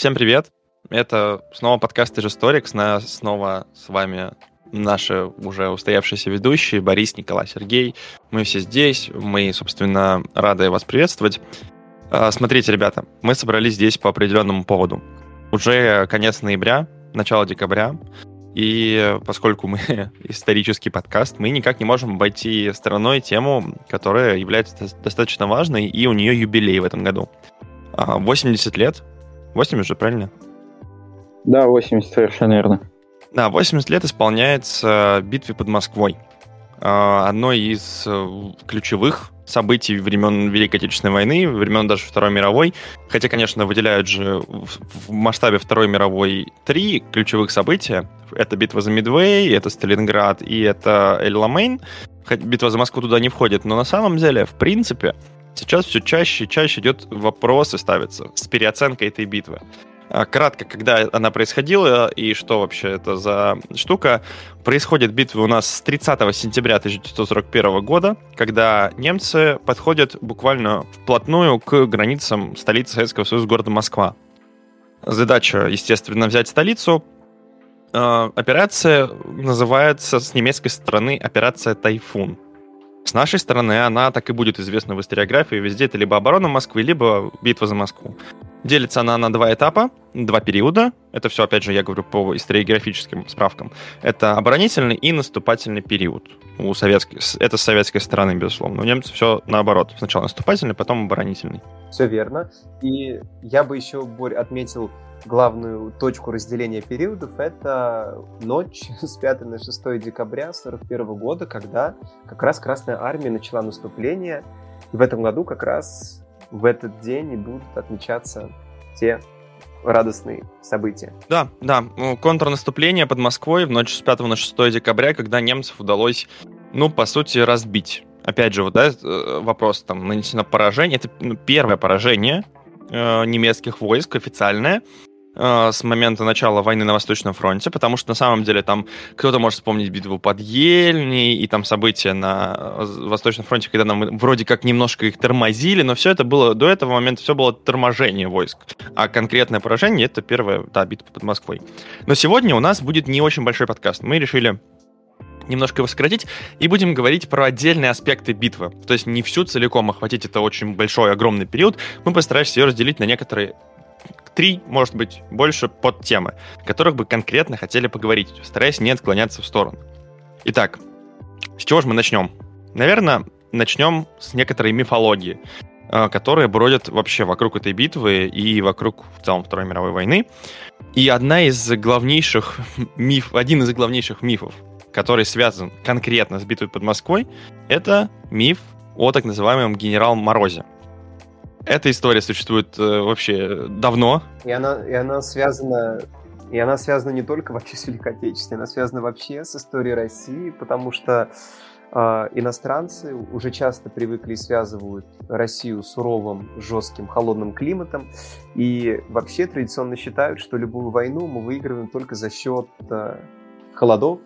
Всем привет! Это снова подкаст Историкс. Снова с вами наши уже устоявшиеся ведущие Борис, Николай, Сергей. Мы все здесь. Мы, собственно, рады вас приветствовать. А, смотрите, ребята, мы собрались здесь по определенному поводу. Уже конец ноября, начало декабря. И поскольку мы исторический подкаст, мы никак не можем обойти стороной тему, которая является достаточно важной, и у нее юбилей в этом году. 80 а, лет. 80 же, правильно? Да, 80, совершенно верно. Да, 80 лет исполняется битве под Москвой. А, одной из э, ключевых событий времен Великой Отечественной войны, времен даже Второй мировой. Хотя, конечно, выделяют же в масштабе Второй мировой три ключевых события. Это битва за Мидвей, это Сталинград и это Эль-Ламейн. Битва за Москву туда не входит, но на самом деле, в принципе, сейчас все чаще и чаще идет вопросы ставятся с переоценкой этой битвы. А, кратко, когда она происходила и что вообще это за штука. Происходит битва у нас с 30 сентября 1941 года, когда немцы подходят буквально вплотную к границам столицы Советского Союза, города Москва. Задача, естественно, взять столицу. А, операция называется с немецкой стороны операция «Тайфун». С нашей стороны она так и будет известна в историографии. Везде это либо оборона Москвы, либо битва за Москву. Делится она на два этапа, два периода. Это все, опять же, я говорю по историографическим справкам. Это оборонительный и наступательный период. У советской, это с советской стороны, безусловно. У немцев все наоборот. Сначала наступательный, потом оборонительный. Все верно. И я бы еще, Борь, отметил главную точку разделения периодов. Это ночь с 5 на 6 декабря 1941 года, когда как раз Красная Армия начала наступление. И в этом году как раз в этот день и будут отмечаться те радостные события. Да, да. Ну, контрнаступление под Москвой в ночь с 5 на 6 декабря, когда немцев удалось, ну, по сути, разбить. Опять же, вот, да, э, вопрос, там, нанесено поражение. Это ну, первое поражение э, немецких войск официальное. Э, с момента начала войны на Восточном фронте, потому что на самом деле там кто-то может вспомнить битву под Ельней и там события на э, Восточном фронте, когда нам вроде как немножко их тормозили, но все это было, до этого момента все было торможение войск. А конкретное поражение — это первая, да, битва под Москвой. Но сегодня у нас будет не очень большой подкаст. Мы решили немножко его сократить, и будем говорить про отдельные аспекты битвы. То есть не всю целиком охватить это очень большой, огромный период. Мы постараемся ее разделить на некоторые три, может быть, больше под темы, которых бы конкретно хотели поговорить, стараясь не отклоняться в сторону. Итак, с чего же мы начнем? Наверное, начнем с некоторой мифологии, э, которые бродят вообще вокруг этой битвы и вокруг в целом Второй мировой войны. И одна из главнейших миф, один из главнейших мифов, который связан конкретно с битвой под Москвой, это миф о так называемом генерал Морозе. Эта история существует э, вообще давно. И она, и она связана и она связана не только вообще с Великой Отечественной, она связана вообще с историей России, потому что э, иностранцы уже часто привыкли и связывают Россию с суровым, жестким, холодным климатом. И вообще традиционно считают, что любую войну мы выигрываем только за счет э, холодов,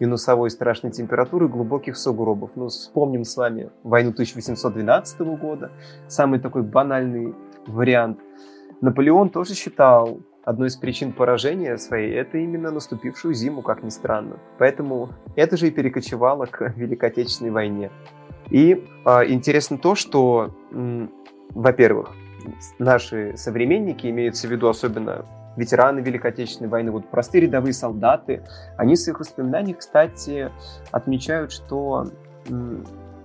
минусовой страшной температуры, глубоких сугробов. Ну, вспомним с вами войну 1812 года, самый такой банальный вариант. Наполеон тоже считал одной из причин поражения своей это именно наступившую зиму, как ни странно. Поэтому это же и перекочевало к Великой Отечественной войне. И а, интересно то, что, во-первых, наши современники, имеются в виду особенно ветераны Великой Отечественной войны, вот простые рядовые солдаты, они в своих воспоминаниях, кстати, отмечают, что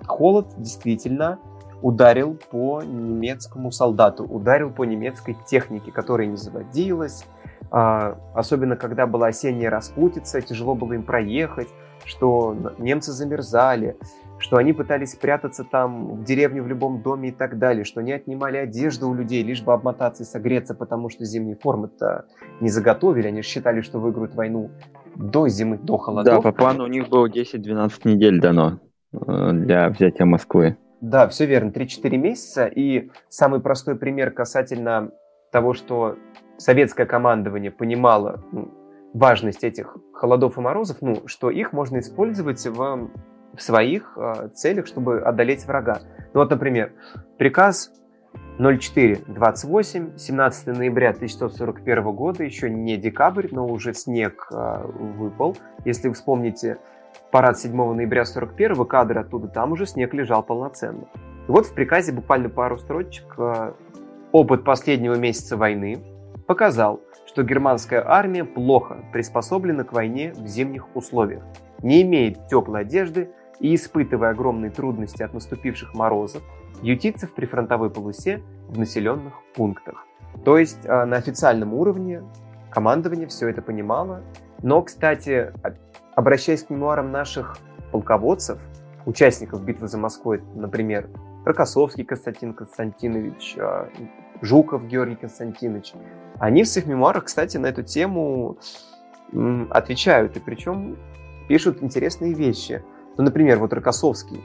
холод действительно ударил по немецкому солдату, ударил по немецкой технике, которая не заводилась, особенно когда была осенняя распутица, тяжело было им проехать, что немцы замерзали, что они пытались спрятаться там в деревне, в любом доме и так далее, что они отнимали одежду у людей, лишь бы обмотаться и согреться, потому что зимние формы-то не заготовили, они считали, что выиграют войну до зимы, до холодов. Да, по плану у них было 10-12 недель дано э, для взятия Москвы. Да, все верно, 3-4 месяца. И самый простой пример касательно того, что советское командование понимало ну, важность этих холодов и морозов, ну, что их можно использовать в в своих э, целях, чтобы одолеть врага. Ну вот, например, приказ 0428, 17 ноября 1941 года, еще не декабрь, но уже снег э, выпал. Если вы вспомните парад 7 ноября 41 кадр оттуда, там уже снег лежал полноценно. И вот в приказе буквально пару строчек э, опыт последнего месяца войны показал, что германская армия плохо приспособлена к войне в зимних условиях, не имеет теплой одежды и, испытывая огромные трудности от наступивших морозов, ютится в прифронтовой полосе в населенных пунктах. То есть э, на официальном уровне командование все это понимало. Но, кстати, обращаясь к мемуарам наших полководцев, участников битвы за Москву, например, Рокоссовский Константин Константинович, э, Жуков Георгий Константинович, они в своих мемуарах, кстати, на эту тему отвечают, и причем пишут интересные вещи. Ну, например, вот Рокоссовский.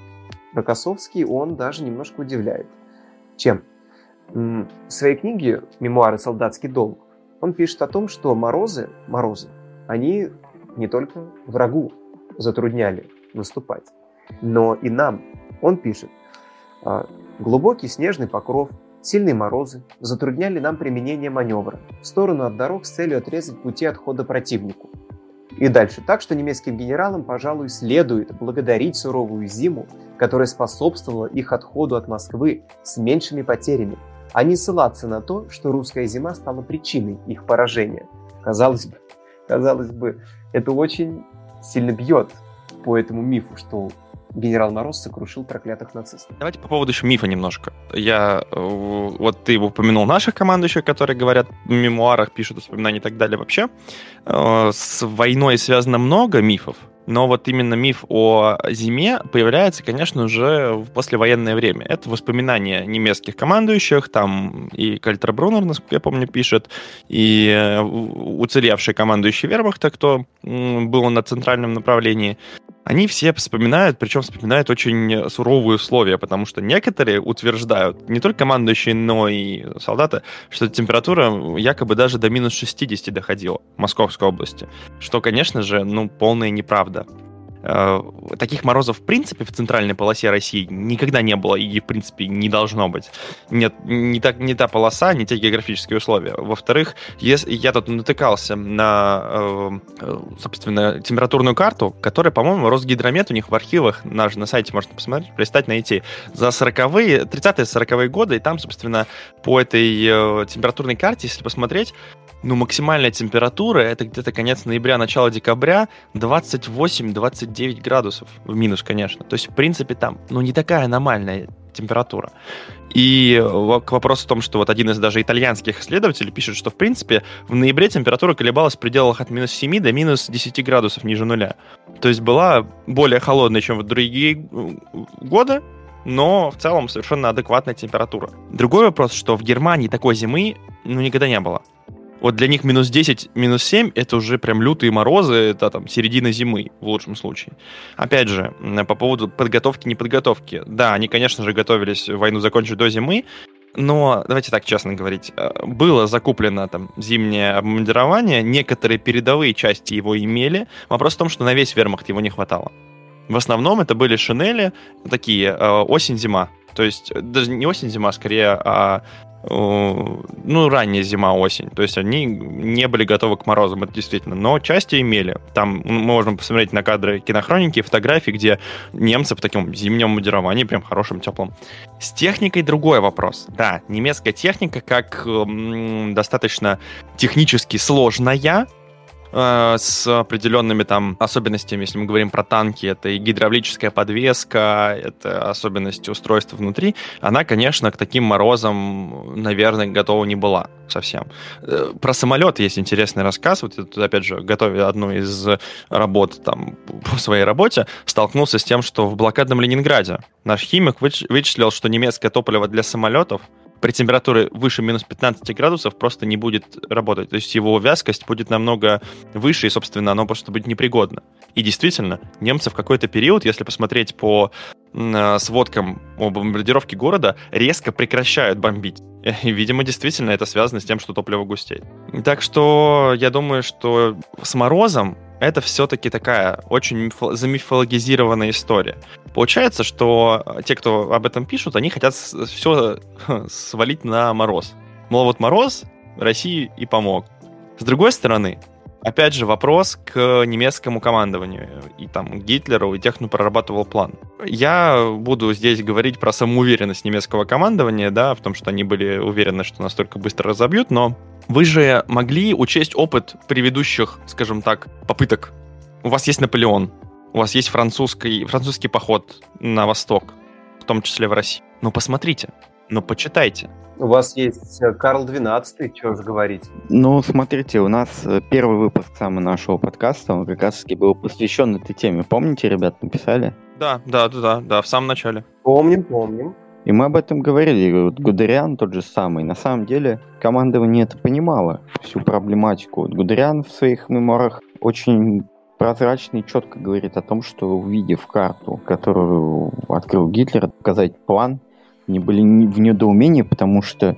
Рокоссовский, он даже немножко удивляет. Чем? В своей книге «Мемуары. Солдатский долг» он пишет о том, что морозы, морозы, они не только врагу затрудняли наступать, но и нам. Он пишет, «А, глубокий снежный покров, сильные морозы затрудняли нам применение маневра в сторону от дорог с целью отрезать пути отхода противнику. И дальше. Так что немецким генералам, пожалуй, следует благодарить суровую зиму, которая способствовала их отходу от Москвы с меньшими потерями, а не ссылаться на то, что русская зима стала причиной их поражения. Казалось бы, казалось бы, это очень сильно бьет по этому мифу, что генерал Мороз сокрушил проклятых нацистов. Давайте по поводу еще мифа немножко. Я, э, вот ты упомянул наших командующих, которые говорят в мемуарах, пишут воспоминания и так далее. Вообще, э, с войной связано много мифов, но вот именно миф о зиме появляется, конечно, уже в послевоенное время. Это воспоминания немецких командующих, там и Кальтер Брунер, насколько я помню, пишет, и э, уцелевший командующий вермахта, кто был на центральном направлении они все вспоминают, причем вспоминают очень суровые условия, потому что некоторые утверждают, не только командующие, но и солдаты, что температура якобы даже до минус 60 доходила в Московской области, что, конечно же, ну, полная неправда. Э, таких морозов, в принципе, в центральной полосе России никогда не было и, в принципе, не должно быть. Нет, не, так, не та полоса, не те географические условия. Во-вторых, я тут натыкался на, э, э, собственно, температурную карту, которая, по-моему, Росгидромет у них в архивах, на, на сайте можно посмотреть, пристать, найти, за 40-е, 30-е, 40-е годы, и там, собственно, по этой температурной карте, если посмотреть, ну, максимальная температура, это где-то конец ноября, начало декабря, 28-29 градусов, в минус, конечно. То есть, в принципе, там, ну, не такая аномальная температура. И к вопросу о том, что вот один из даже итальянских исследователей пишет, что, в принципе, в ноябре температура колебалась в пределах от минус 7 до минус 10 градусов ниже нуля. То есть была более холодная, чем в другие годы, но в целом совершенно адекватная температура. Другой вопрос, что в Германии такой зимы ну, никогда не было. Вот для них минус 10, минус 7 это уже прям лютые морозы, это там середина зимы в лучшем случае. Опять же, по поводу подготовки, неподготовки. Да, они, конечно же, готовились войну закончить до зимы, но давайте так честно говорить, э, было закуплено там зимнее обмундирование, некоторые передовые части его имели. Вопрос в том, что на весь вермахт его не хватало. В основном это были шинели такие э, осень-зима. То есть даже не осень-зима, скорее а ну, ранняя зима-осень. То есть они не были готовы к морозам, это действительно. Но части имели. Там можем посмотреть на кадры кинохроники, фотографии, где немцы в таком зимнем модеровании, прям хорошим, теплым. С техникой другой вопрос. Да, немецкая техника, как м, достаточно технически сложная, Э, с определенными там особенностями, если мы говорим про танки, это и гидравлическая подвеска, это особенности устройства внутри, она, конечно, к таким морозам, наверное, готова не была совсем. Э, про самолет есть интересный рассказ. Вот я тут, опять же, готовя одну из работ там по своей работе, столкнулся с тем, что в блокадном Ленинграде наш химик вычислил, что немецкое топливо для самолетов при температуре выше минус 15 градусов просто не будет работать. То есть его вязкость будет намного выше, и, собственно, оно просто будет непригодно. И действительно, немцы в какой-то период, если посмотреть по э, сводкам о бомбардировке города, резко прекращают бомбить. И, видимо, действительно это связано с тем, что топливо густеет. Так что я думаю, что с морозом это все-таки такая очень замифологизированная история. Получается, что те, кто об этом пишут, они хотят все свалить на мороз. Мол, вот мороз России и помог. С другой стороны, опять же, вопрос к немецкому командованию. И там Гитлеру, и тех, кто прорабатывал план. Я буду здесь говорить про самоуверенность немецкого командования, да, в том, что они были уверены, что настолько быстро разобьют, но вы же могли учесть опыт предыдущих, скажем так, попыток. У вас есть Наполеон, у вас есть французский, французский поход на восток, в том числе в России. Ну, посмотрите, ну, почитайте. У вас есть э, Карл XII, что же говорить. Ну, смотрите, у нас э, первый выпуск самого нашего подкаста, он как раз таки был посвящен этой теме. Помните, ребят, написали? Да, да, да, да, да, в самом начале. Помним, помним. И мы об этом говорили. Вот Гудериан тот же самый. На самом деле командование это понимало, всю проблематику. Вот Гудериан в своих мемуарах очень прозрачно и четко говорит о том, что увидев карту, которую открыл Гитлер, показать план, не были в недоумении, потому что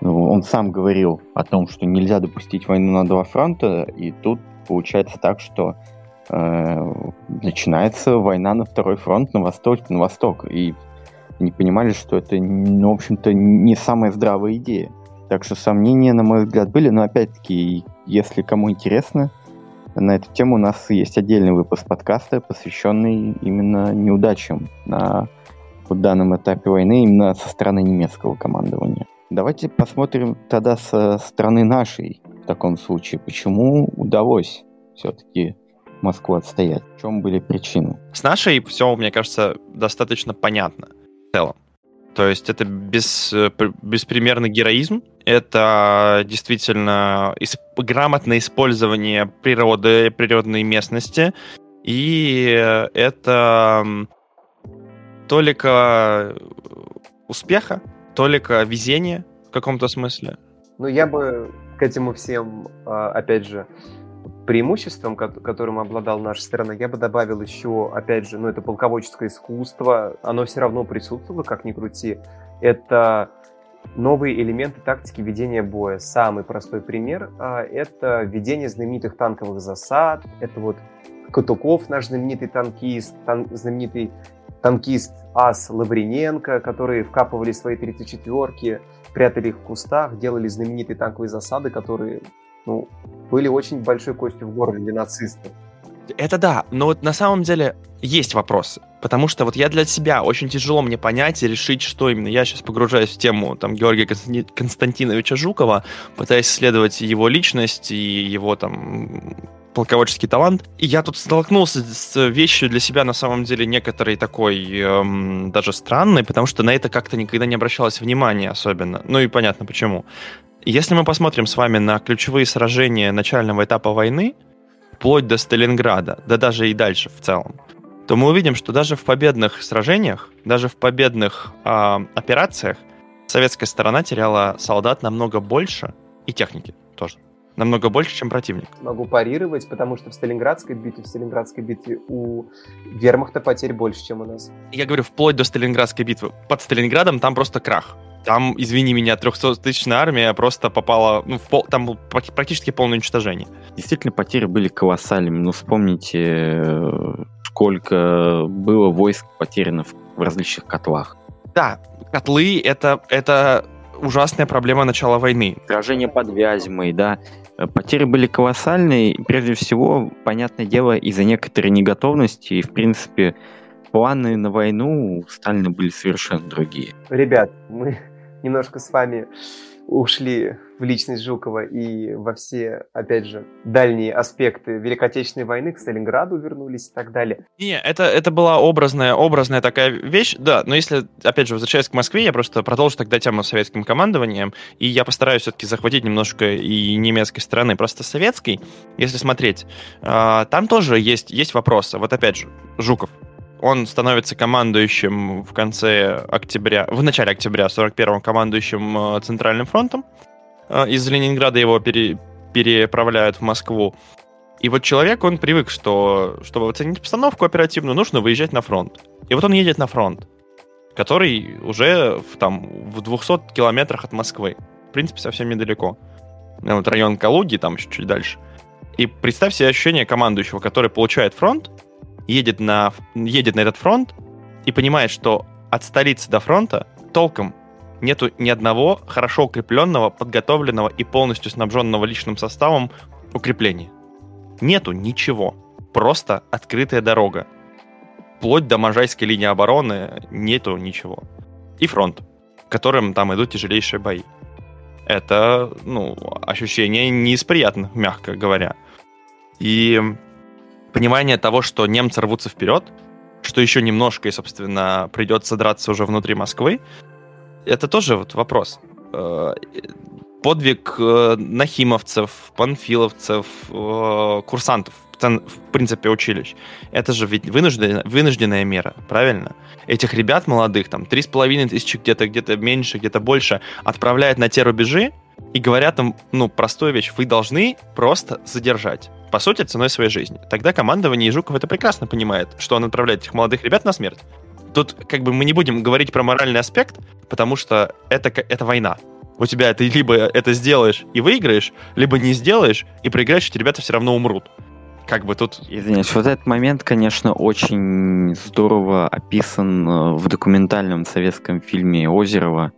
ну, он сам говорил о том, что нельзя допустить войну на два фронта, и тут получается так, что э, начинается война на второй фронт, на восток, на восток, и не понимали, что это, ну, в общем-то, не самая здравая идея. Так что сомнения, на мой взгляд, были, но опять-таки, если кому интересно, на эту тему у нас есть отдельный выпуск подкаста, посвященный именно неудачам на в данном этапе войны именно со стороны немецкого командования. Давайте посмотрим тогда со стороны нашей в таком случае, почему удалось все-таки Москву отстоять, в чем были причины. С нашей все, мне кажется, достаточно понятно в целом. То есть это без, беспримерный героизм, это действительно грамотное использование природы, природной местности, и это толика успеха, толика везения в каком-то смысле. Ну, я бы к этим всем, а, опять же, преимуществом, которым обладал наша страна, я бы добавил еще, опять же, ну, это полководческое искусство, оно все равно присутствовало, как ни крути. Это новые элементы тактики ведения боя. Самый простой пример а, — это ведение знаменитых танковых засад, это вот Катуков, наш знаменитый танкист, тан, знаменитый танкист Ас Лавриненко, которые вкапывали свои 34-ки, прятали их в кустах, делали знаменитые танковые засады, которые ну, были очень большой костью в горле для нацистов. Это да, но вот на самом деле есть вопросы. Потому что вот я для себя очень тяжело мне понять и решить, что именно. Я сейчас погружаюсь в тему там, Георгия Константиновича Жукова, пытаясь исследовать его личность и его там полководческий талант. И я тут столкнулся с вещью для себя на самом деле некоторой такой эм, даже странной, потому что на это как-то никогда не обращалось внимания особенно. Ну и понятно почему. Если мы посмотрим с вами на ключевые сражения начального этапа войны, вплоть до Сталинграда, да даже и дальше в целом, то мы увидим, что даже в победных сражениях, даже в победных э, операциях советская сторона теряла солдат намного больше и техники тоже. Намного больше, чем противник. Могу парировать, потому что в Сталинградской битве, в Сталинградской битве у вермахта потерь больше, чем у нас. Я говорю, вплоть до Сталинградской битвы. Под Сталинградом там просто крах. Там, извини меня, 300-тысячная армия просто попала, ну, в пол, там практически полное уничтожение. Действительно, потери были колоссальными. Ну, вспомните, сколько было войск потеряно в различных котлах. Да, котлы это, это ужасная проблема начала войны. Сражение под Вязьмой, да. Потери были колоссальные, прежде всего, понятное дело, из-за некоторой неготовности, и, в принципе, планы на войну у Сталина были совершенно другие. Ребят, мы немножко с вами ушли в личность Жукова и во все, опять же, дальние аспекты Великой Отечественной войны, к Сталинграду вернулись и так далее. Не, это, это была образная, образная такая вещь, да, но если, опять же, возвращаясь к Москве, я просто продолжу тогда тему с советским командованием, и я постараюсь все-таки захватить немножко и немецкой стороны, просто советской, если смотреть, а, там тоже есть, есть вопросы. Вот опять же, Жуков, он становится командующим в конце октября, в начале октября 41-м командующим э, Центральным фронтом. Э, из Ленинграда его пере, переправляют в Москву. И вот человек, он привык, что чтобы оценить обстановку оперативно, нужно выезжать на фронт. И вот он едет на фронт, который уже в, там, в 200 километрах от Москвы. В принципе, совсем недалеко. Вот район Калуги, там еще чуть дальше. И представь себе ощущение командующего, который получает фронт, едет на, едет на этот фронт, и понимает, что от столицы до фронта толком нету ни одного хорошо укрепленного, подготовленного и полностью снабженного личным составом укрепления. Нету ничего. Просто открытая дорога. Вплоть до Можайской линии обороны нету ничего. И фронт, которым там идут тяжелейшие бои. Это, ну, ощущение не из приятных, мягко говоря. И понимание того, что немцы рвутся вперед, что еще немножко, и, собственно, придется драться уже внутри Москвы, это тоже вот вопрос. Э, подвиг э, нахимовцев, панфиловцев, э, курсантов, в принципе, училищ. Это же ведь вынужденная, вынужденная мера, правильно? Этих ребят молодых, там, три с половиной тысячи, где-то где-то меньше, где-то больше, отправляют на те рубежи и говорят им, ну, простую вещь, вы должны просто задержать. По сути, ценой своей жизни. Тогда командование Жуков это прекрасно понимает, что он отправляет этих молодых ребят на смерть. Тут как бы мы не будем говорить про моральный аспект, потому что это, это война. У тебя ты либо это сделаешь и выиграешь, либо не сделаешь и проиграешь, эти ребята все равно умрут. Как бы тут... Извиняюсь, вот этот момент, конечно, очень здорово описан э, в документальном советском фильме Озерова.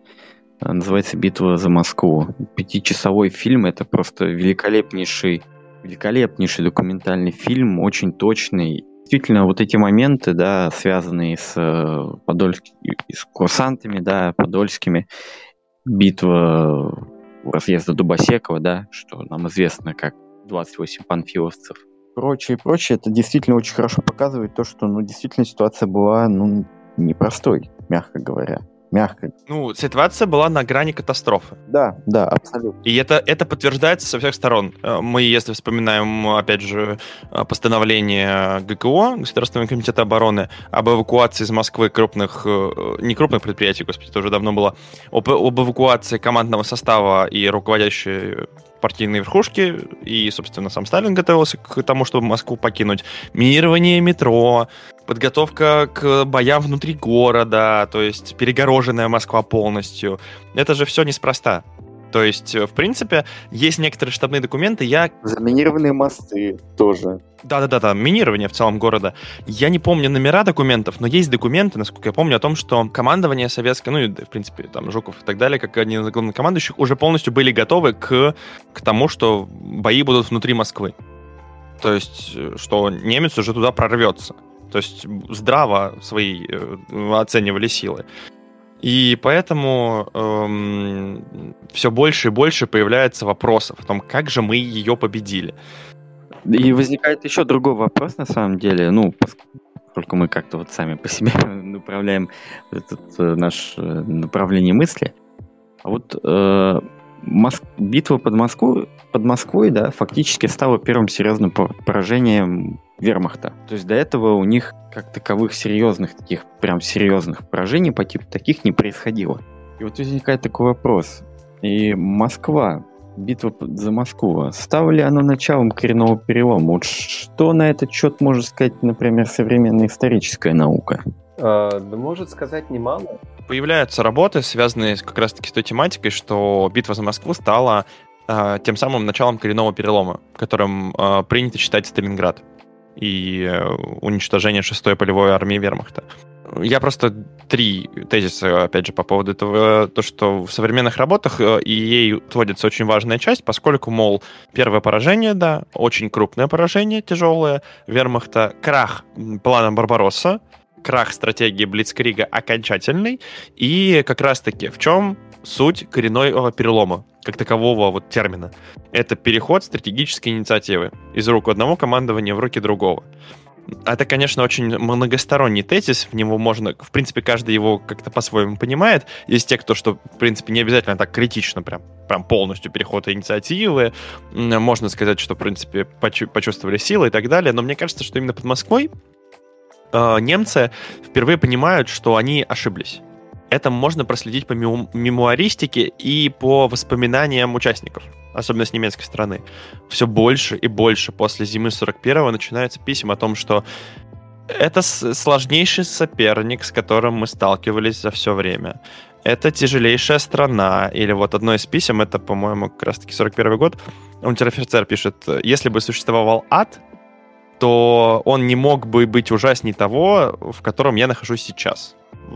Называется «Битва за Москву». Пятичасовой фильм — это просто великолепнейший, великолепнейший документальный фильм, очень точный. Действительно вот эти моменты, да, связанные с э, подольскими, с курсантами, да, подольскими, битва разъезда Дубосекова, да, что нам известно как 28 панфиловцев, прочее, прочее, это действительно очень хорошо показывает то, что, ну, действительно ситуация была, ну, непростой, мягко говоря мягко. Ну, ситуация была на грани катастрофы. Да, да, абсолютно. И это, это подтверждается со всех сторон. Э, мы, если вспоминаем, опять же, э, постановление ГКО, Государственного комитета обороны, об эвакуации из Москвы крупных, э, не крупных предприятий, господи, это уже давно было, об, об эвакуации командного состава и руководящей партийной верхушки, и, собственно, сам Сталин готовился к тому, чтобы Москву покинуть. Минирование метро, подготовка к боям внутри города, то есть перегороженная Москва полностью. Это же все неспроста. То есть, в принципе, есть некоторые штабные документы, я... Заминированные мосты тоже. Да-да-да, минирование в целом города. Я не помню номера документов, но есть документы, насколько я помню, о том, что командование советское, ну и, в принципе, там, Жуков и так далее, как один из главнокомандующих, уже полностью были готовы к, к тому, что бои будут внутри Москвы. То есть, что немец уже туда прорвется. То есть, здраво свои э, оценивали силы. И поэтому эм, все больше и больше появляется вопросов о том, как же мы ее победили. И возникает еще другой вопрос, на самом деле, ну, поскольку мы как-то вот сами по себе направляем этот э, наш э, направление мысли. А вот э, Моск... битва под Москвой, под Москвой, да, фактически стала первым серьезным поражением вермахта. То есть до этого у них как таковых серьезных, таких прям серьезных поражений по типу таких не происходило. И вот возникает такой вопрос. И Москва битва за Москву, стала ли она началом коренного перелома? Вот что на этот счет может сказать, например, современная историческая наука? А, да может сказать немало. Появляются работы, связанные как раз-таки с той тематикой, что битва за Москву стала э, тем самым началом коренного перелома, которым э, принято считать Сталинград и э, уничтожение 6-й полевой армии вермахта. Я просто три тезиса, опять же, по поводу этого. То, что в современных работах э, и ей отводится очень важная часть, поскольку, мол, первое поражение, да, очень крупное поражение, тяжелое, вермахта, крах плана Барбаросса, крах стратегии Блицкрига окончательный, и как раз-таки в чем суть коренного перелома, как такового вот термина. Это переход стратегической инициативы из рук одного командования в руки другого. Это, конечно, очень многосторонний тезис, в него можно, в принципе, каждый его как-то по-своему понимает. Есть те, кто, что, в принципе, не обязательно так критично, прям, прям полностью переход инициативы. Можно сказать, что, в принципе, почувствовали силы и так далее. Но мне кажется, что именно под Москвой э, немцы впервые понимают, что они ошиблись это можно проследить по мемуаристике и по воспоминаниям участников, особенно с немецкой стороны. Все больше и больше после зимы 41-го начинаются писем о том, что это сложнейший соперник, с которым мы сталкивались за все время. Это тяжелейшая страна. Или вот одно из писем, это, по-моему, как раз-таки 41 год, унтер-офицер пишет, если бы существовал ад, то он не мог бы быть ужаснее того, в котором я нахожусь сейчас,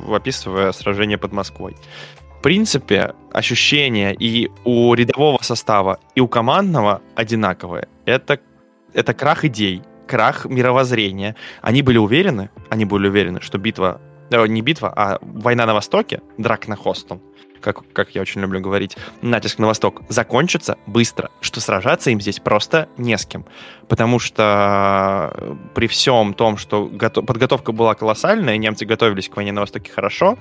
описывая сражение под Москвой. В принципе, ощущения и у рядового состава, и у командного одинаковые. Это, это крах идей, крах мировоззрения. Они были уверены, они были уверены, что битва, э, не битва, а война на Востоке, драк на Хостон, как, как я очень люблю говорить, натиск на восток, закончится быстро, что сражаться им здесь просто не с кем. Потому что э, при всем том, что готов... подготовка была колоссальная, немцы готовились к войне на востоке хорошо,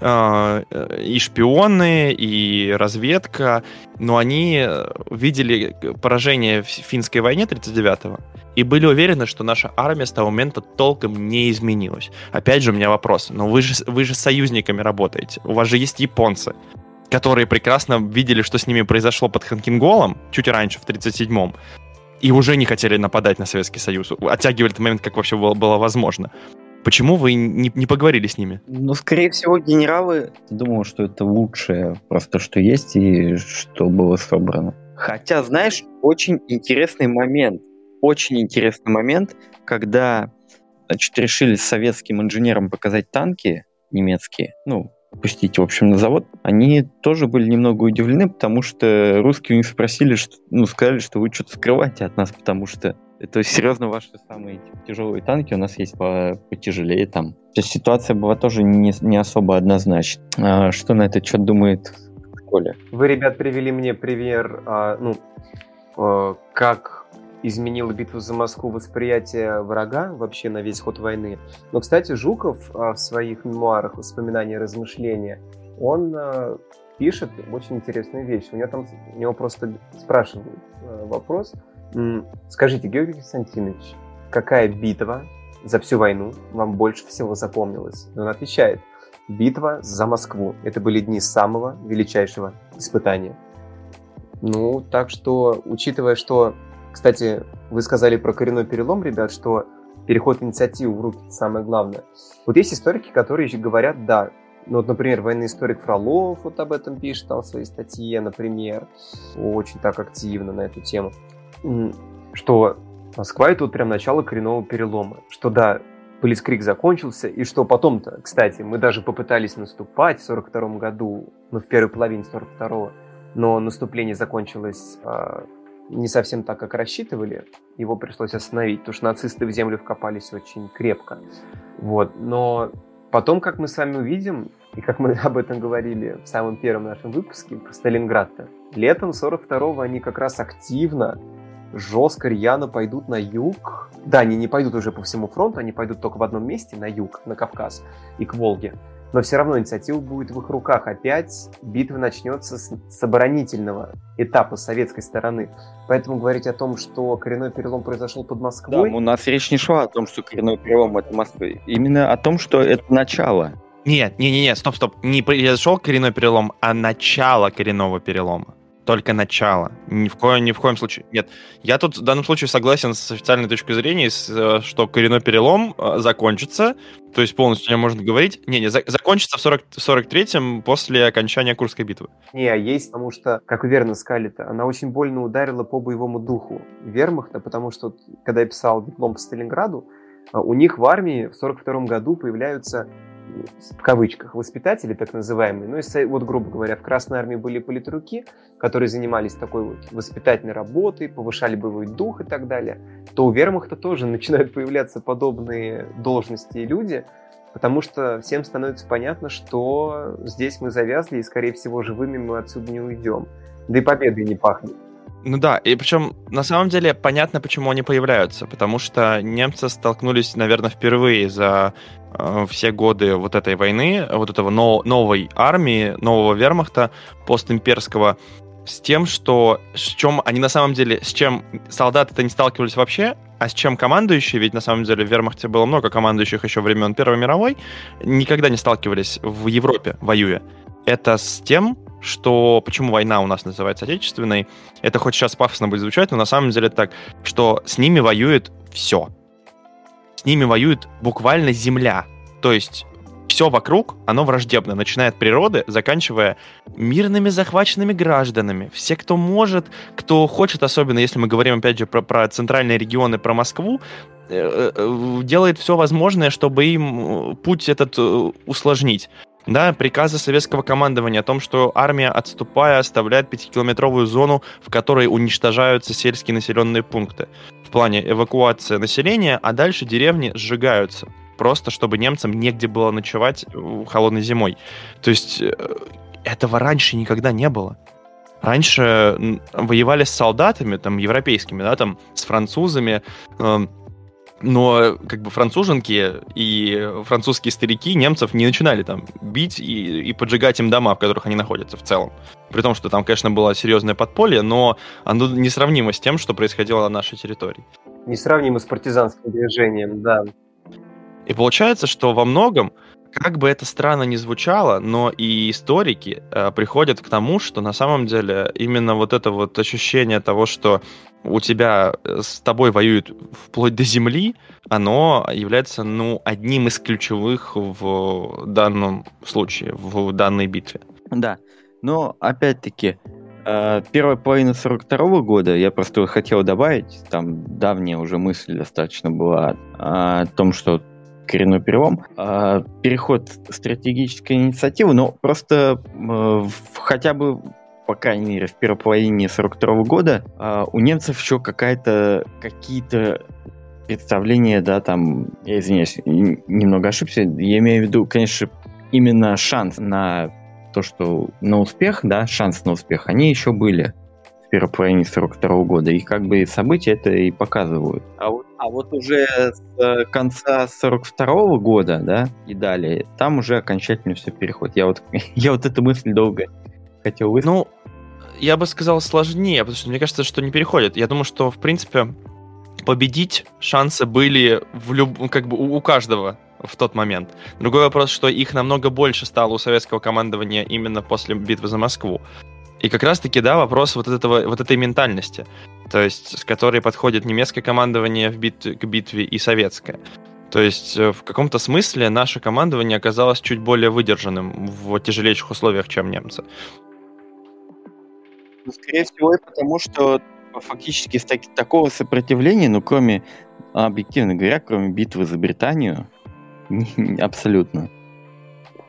и шпионы, и разведка, но они видели поражение в финской войне 39-го и были уверены, что наша армия с того момента толком не изменилась. Опять же, у меня вопрос. Но вы же, вы же союзниками работаете. У вас же есть японцы, которые прекрасно видели, что с ними произошло под Ханкинголом чуть раньше, в 37-м, и уже не хотели нападать на Советский Союз. Оттягивали этот момент, как вообще было, было возможно. Почему вы не, не поговорили с ними? Ну, скорее всего, генералы думают, что это лучшее просто, что есть и что было собрано. Хотя, знаешь, очень интересный момент – очень интересный момент, когда значит, решили советским инженерам показать танки немецкие, ну, пустить, в общем, на завод, они тоже были немного удивлены, потому что русские у них спросили, что, ну, сказали, что вы что-то скрываете от нас, потому что это серьезно ваши самые типа, тяжелые танки, у нас есть по потяжелее там. То есть ситуация была тоже не, не особо однозначна. А, что на это что думает Коля? Вы, ребят, привели мне пример, а, ну, а, как изменила битву за Москву восприятие врага вообще на весь ход войны. Но, кстати, Жуков а, в своих мемуарах «Воспоминания и размышления» он а, пишет очень интересную вещь. У него там у него просто спрашивают а, вопрос. Скажите, Георгий Константинович, какая битва за всю войну вам больше всего запомнилась? И он отвечает, битва за Москву. Это были дни самого величайшего испытания. Ну, так что, учитывая, что кстати, вы сказали про коренной перелом, ребят, что переход инициативы в руки – самое главное. Вот есть историки, которые еще говорят, да, ну вот, например, военный историк Фролов вот об этом пишет там в своей статье, например, очень так активно на эту тему, что Москва – это вот прям начало коренного перелома, что да, Блицкрик закончился, и что потом-то, кстати, мы даже попытались наступать в 42 году, ну, в первой половине 42-го, но наступление закончилось а, не совсем так, как рассчитывали. Его пришлось остановить, потому что нацисты в землю вкопались очень крепко. Вот. Но потом, как мы с вами увидим, и как мы об этом говорили в самом первом нашем выпуске про Сталинград-то, летом 42-го они как раз активно, жестко, рьяно пойдут на юг. Да, они не пойдут уже по всему фронту, они пойдут только в одном месте, на юг, на Кавказ и к Волге но все равно инициатива будет в их руках. Опять битва начнется с, с оборонительного этапа советской стороны. Поэтому говорить о том, что коренной перелом произошел под Москвой... Да, у нас речь не шла о том, что коренной перелом это Москвы. Именно о том, что это начало. Нет, не, не, не, стоп, стоп. Не произошел коренной перелом, а начало коренного перелома только начало. Ни в, коем, ни в коем случае. Нет. Я тут в данном случае согласен с официальной точкой зрения, э, что коренной перелом э, закончится, то есть полностью не можно говорить. Не, не, закончится в 40, 43-м после окончания Курской битвы. Не, а есть, потому что, как вы верно сказали, она очень больно ударила по боевому духу вермахта, потому что, когда я писал диплом по Сталинграду, э, у них в армии в 42 году появляются в кавычках, воспитатели, так называемые, ну, и вот, грубо говоря, в Красной Армии были политруки, которые занимались такой вот воспитательной работой, повышали боевой дух и так далее, то у вермахта тоже начинают появляться подобные должности и люди, потому что всем становится понятно, что здесь мы завязли, и, скорее всего, живыми мы отсюда не уйдем. Да и победы не пахнет. Ну да, и причем на самом деле понятно, почему они появляются, потому что немцы столкнулись, наверное, впервые за все годы вот этой войны, вот этого но, новой армии, нового вермахта, постимперского, с тем, что с чем они на самом деле, с чем солдаты-то не сталкивались вообще, а с чем командующие, ведь на самом деле в вермахте было много командующих еще времен Первой мировой, никогда не сталкивались в Европе, воюя. Это с тем, что почему война у нас называется отечественной, это хоть сейчас пафосно будет звучать, но на самом деле так, что с ними воюет все. С ними воюет буквально земля. То есть все вокруг, оно враждебно, начиная от природы, заканчивая мирными захваченными гражданами. Все, кто может, кто хочет, особенно если мы говорим, опять же, про, про центральные регионы, про Москву, э, э, делает все возможное, чтобы им путь этот усложнить. Да, приказы советского командования о том, что армия, отступая, оставляет пятикилометровую зону, в которой уничтожаются сельские населенные пункты в плане эвакуации населения, а дальше деревни сжигаются просто чтобы немцам негде было ночевать холодной зимой. То есть этого раньше никогда не было. Раньше воевали с солдатами, там, европейскими, да, там, с французами, э, но как бы француженки и французские старики немцев не начинали там бить и, и поджигать им дома, в которых они находятся в целом. При том, что там, конечно, было серьезное подполье, но оно несравнимо с тем, что происходило на нашей территории. Несравнимо с партизанским движением, да. И получается, что во многом как бы это странно ни звучало, но и историки э, приходят к тому, что на самом деле именно вот это вот ощущение того, что у тебя э, с тобой воюют вплоть до земли, оно является, ну, одним из ключевых в данном случае, в данной битве. Да, но опять-таки, э, первая половина 42 -го года, я просто хотел добавить, там давняя уже мысль достаточно была о том, что коренной перелом, а, переход стратегической инициативы, но просто э, хотя бы по крайней мере, в первой половине 42 года а, у немцев еще какая-то какие-то представления, да, там, я извиняюсь, немного ошибся, я имею в виду, конечно, именно шанс на то, что на успех, да, шанс на успех, они еще были в первой половине 42 года, и как бы события это и показывают. А вот а вот уже с э, конца 42 -го года, да, и далее, там уже окончательно все переходит. Я вот, я вот эту мысль долго хотел высказать. Ну, я бы сказал сложнее, потому что мне кажется, что не переходит. Я думаю, что, в принципе, победить шансы были в люб... как бы у, у каждого в тот момент. Другой вопрос, что их намного больше стало у советского командования именно после битвы за Москву. И как раз-таки, да, вопрос вот, этого, вот этой ментальности, то есть с которой подходит немецкое командование в бит, к битве и советское. То есть э, в каком-то смысле наше командование оказалось чуть более выдержанным в тяжелейших условиях, чем немцы. Ну, скорее всего, потому что фактически с так, такого сопротивления, ну, кроме, объективно говоря, кроме битвы за Британию, абсолютно.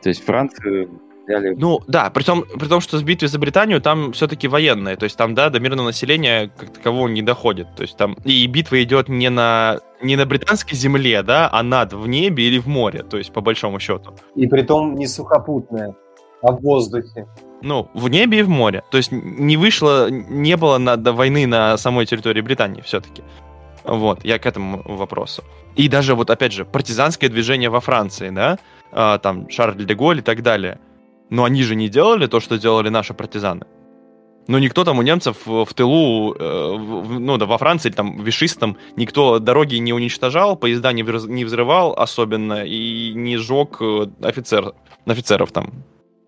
То есть Францию взяли. Ну, да, при том, при том, что с битвой за Британию там все-таки военные, то есть там, да, до мирного населения как такового не доходит. То есть там и битва идет не на, не на британской земле, да, а над, в небе или в море, то есть по большому счету. И при том не сухопутная, а в воздухе. Ну, в небе и в море. То есть не вышло, не было на, до войны на самой территории Британии все-таки. Вот, я к этому вопросу. И даже вот, опять же, партизанское движение во Франции, да, а, там Шарль де Голль и так далее. Но они же не делали то, что делали наши партизаны. Но никто там у немцев в тылу, э, ну да, во Франции, там, вишистам, никто дороги не уничтожал, поезда не, не взрывал особенно и не сжег э, офицер, офицеров там,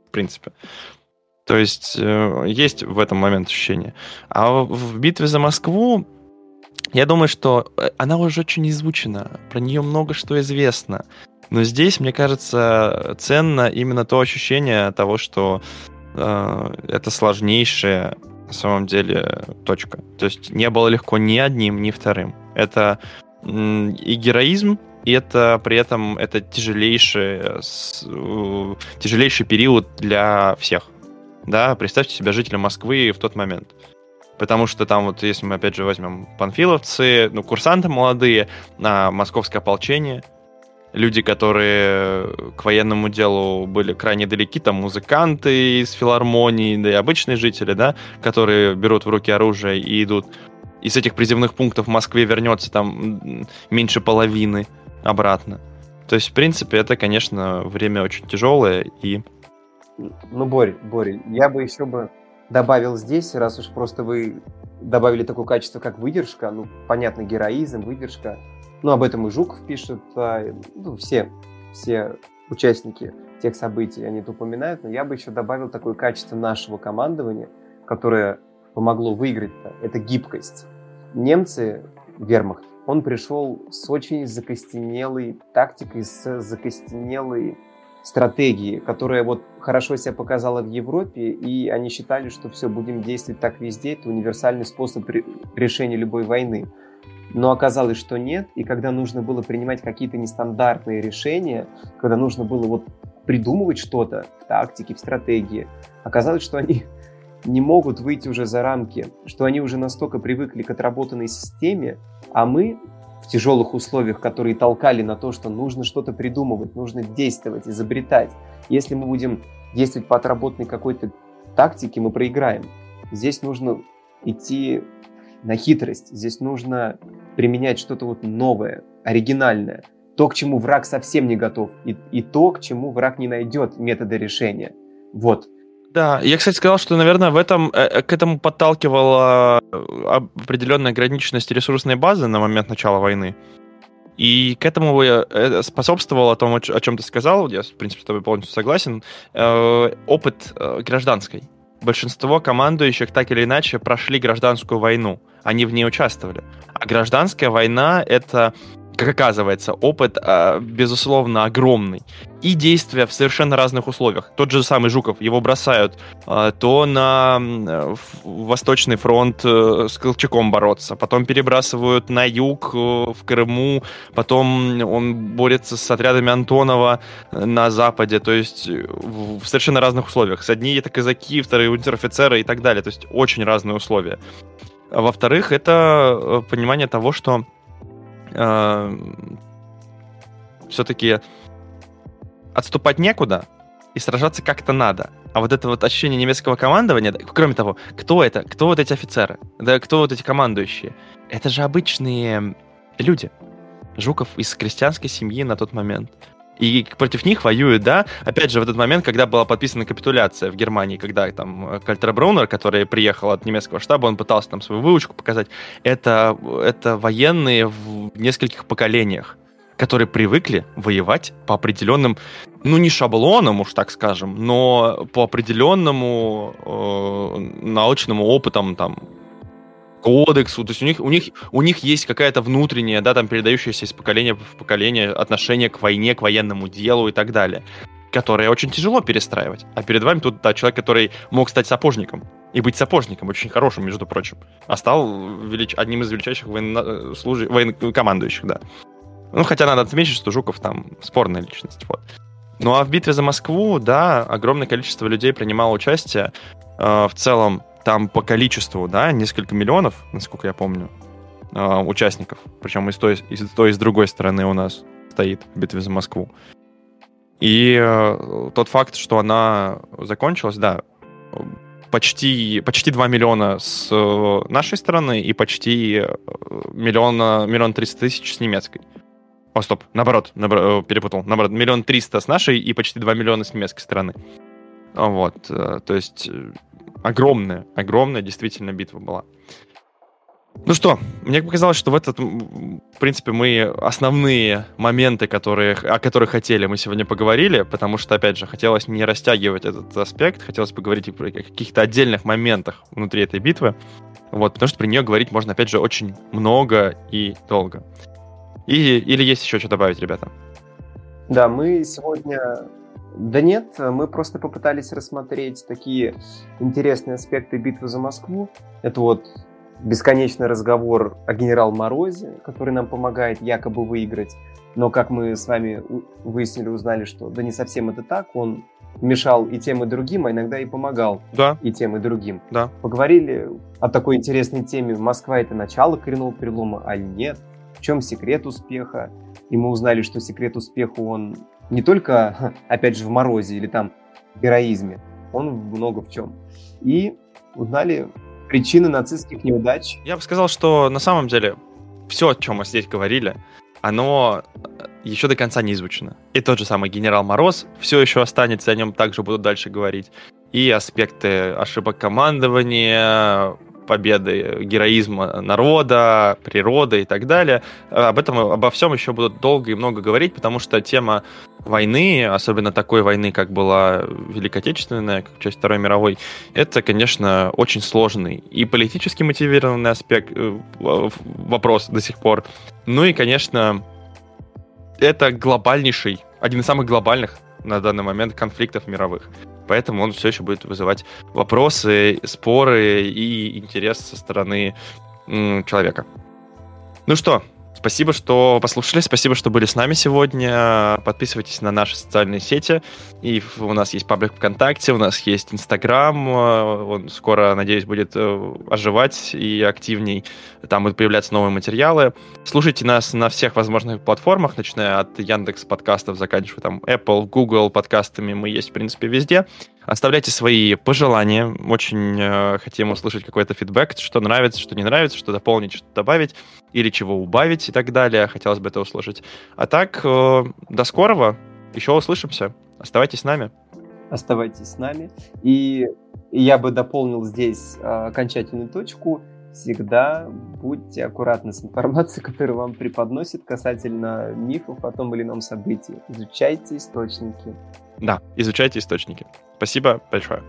в принципе. То есть э, есть в этом момент ощущение. А в, битве за Москву, я думаю, что она уже очень изучена, про нее много что известно. Но здесь, мне кажется, ценно именно то ощущение того, что э, это сложнейшая на самом деле точка. То есть не было легко ни одним, ни вторым. Это и героизм, и это при этом это тяжелейший, э, тяжелейший период для всех. Да, представьте себя жителем Москвы в тот момент. Потому что там вот, если мы опять же возьмем панфиловцы, ну, курсанты молодые, а, московское ополчение – люди, которые к военному делу были крайне далеки, там музыканты из филармонии, да и обычные жители, да, которые берут в руки оружие и идут. Из этих призывных пунктов в Москве вернется там меньше половины обратно. То есть, в принципе, это, конечно, время очень тяжелое и... Ну, Борь, Борь, я бы еще бы добавил здесь, раз уж просто вы добавили такое качество, как выдержка, ну, понятно, героизм, выдержка, ну, об этом и Жуков пишет, а, ну, все, все участники тех событий, они это упоминают, но я бы еще добавил такое качество нашего командования, которое помогло выиграть это гибкость. Немцы, вермахт, он пришел с очень закостенелой тактикой, с закостенелой стратегией, которая вот хорошо себя показала в Европе, и они считали, что все, будем действовать так везде, это универсальный способ решения любой войны. но оказалось, что нет, и когда нужно было принимать какие-то нестандартные решения, когда нужно было вот придумывать что-то в тактике, в стратегии, оказалось, что они не могут выйти уже за рамки, что они уже настолько привыкли к отработанной системе, а мы тяжелых условиях, которые толкали на то, что нужно что-то придумывать, нужно действовать, изобретать. Если мы будем действовать по отработанной какой-то тактике, мы проиграем. Здесь нужно идти на хитрость, здесь нужно применять что-то вот новое, оригинальное, то, к чему враг совсем не готов, и, и то, к чему враг не найдет метода решения. Вот. Да, я, кстати, сказал, что, наверное, в этом, э, э, к этому подталкивала э, определенная ограниченность ресурсной базы на момент начала войны. И к этому способствовало тому, о чем ты сказал, я, в принципе, с тобой полностью согласен, опыт гражданской. Большинство командующих так или иначе прошли гражданскую войну, они в ней участвовали. А гражданская война — это как оказывается, опыт, э, безусловно, огромный. И действия в совершенно разных условиях. Тот же самый Жуков, его бросают э, то на Восточный фронт э, с Колчаком бороться, потом перебрасывают на юг, э, в Крыму, потом он борется с отрядами Антонова э, на Западе, то есть в, совершенно разных условиях. С одни это казаки, вторые унтер-офицеры и так далее, то есть очень разные условия. А во-вторых, это понимание того, что все-таки отступать некуда, и сражаться как-то надо. А вот это вот ощущение немецкого командования, кроме того, кто это? Кто вот эти офицеры? Да кто вот эти командующие? Это же обычные люди. Жуков из крестьянской семьи на тот момент. И против них воюют, да, опять же, в этот момент, когда была подписана капитуляция в Германии, когда там э, Кальтер Браунер, который приехал от немецкого штаба, он пытался там свою выучку показать, это, это военные в нескольких поколениях которые привыкли воевать по определенным, ну не шаблонам, уж так скажем, но по определенному э, научному опытам там кодексу, то есть у них, у них, у них есть какая-то внутренняя, да, там передающаяся из поколения в поколение отношение к войне, к военному делу и так далее, которое очень тяжело перестраивать. А перед вами тут да, человек, который мог стать сапожником и быть сапожником, очень хорошим, между прочим, а стал велич... одним из величайших военно... служ... военнокомандующих, да. Ну, хотя надо отметить, что Жуков там спорная личность, вот. Ну а в битве за Москву, да, огромное количество людей принимало участие. Э, в целом там по количеству, да, несколько миллионов, насколько я помню, э, участников. Причем и с той, и с той, и с другой стороны у нас стоит в битве за Москву. И э, тот факт, что она закончилась, да, почти, почти 2 миллиона с э, нашей стороны и почти э, миллиона, миллион триста тысяч с немецкой. О, стоп, наоборот, наоборот, перепутал. Наоборот, миллион триста с нашей и почти 2 миллиона с немецкой стороны. Вот, то есть огромная, огромная действительно битва была. Ну что, мне показалось, что в этот, в принципе, мы основные моменты, которые, о которых хотели, мы сегодня поговорили, потому что, опять же, хотелось не растягивать этот аспект, хотелось поговорить про каких-то отдельных моментах внутри этой битвы, вот, потому что про нее говорить можно, опять же, очень много и долго. И, или есть еще что добавить, ребята? Да, мы сегодня да нет, мы просто попытались рассмотреть такие интересные аспекты битвы за Москву. Это вот бесконечный разговор о генерал Морозе, который нам помогает якобы выиграть. Но как мы с вами выяснили, узнали, что да не совсем это так, он мешал и тем, и другим, а иногда и помогал да. и тем, и другим. Да. Поговорили о такой интересной теме. Москва это начало коренного перелома, а нет. В чем секрет успеха? И мы узнали, что секрет успеха он не только, опять же, в морозе или там героизме, он много в чем. И узнали причины нацистских неудач. Я бы сказал, что на самом деле все, о чем мы здесь говорили, оно э, еще до конца не изучено. И тот же самый генерал Мороз все еще останется, о нем также будут дальше говорить. И аспекты ошибок командования, победы героизма народа, природы и так далее. Об этом, обо всем еще будут долго и много говорить, потому что тема войны, особенно такой войны, как была Великая Отечественная, как часть Второй мировой, это, конечно, очень сложный и политически мотивированный аспект, э, вопрос до сих пор. Ну и, конечно, это глобальнейший, один из самых глобальных на данный момент конфликтов мировых. Поэтому он все еще будет вызывать вопросы, споры и интерес со стороны человека. Ну что, Спасибо, что послушали, спасибо, что были с нами сегодня. Подписывайтесь на наши социальные сети. И у нас есть паблик ВКонтакте, у нас есть Инстаграм. Он скоро, надеюсь, будет э, оживать и активней. Там будут появляться новые материалы. Слушайте нас на всех возможных платформах, начиная от Яндекс подкастов, заканчивая там Apple, Google подкастами. Мы есть, в принципе, везде. Оставляйте свои пожелания. Очень э, хотим услышать какой-то фидбэк, что нравится, что не нравится, что дополнить, что добавить, или чего убавить и так далее. Хотелось бы это услышать. А так, э, до скорого. Еще услышимся. Оставайтесь с нами. Оставайтесь с нами. И я бы дополнил здесь э, окончательную точку. Всегда будьте аккуратны с информацией, которую вам преподносят касательно мифов о том или ином событии. Изучайте источники. Да, изучайте источники. Спасибо большое.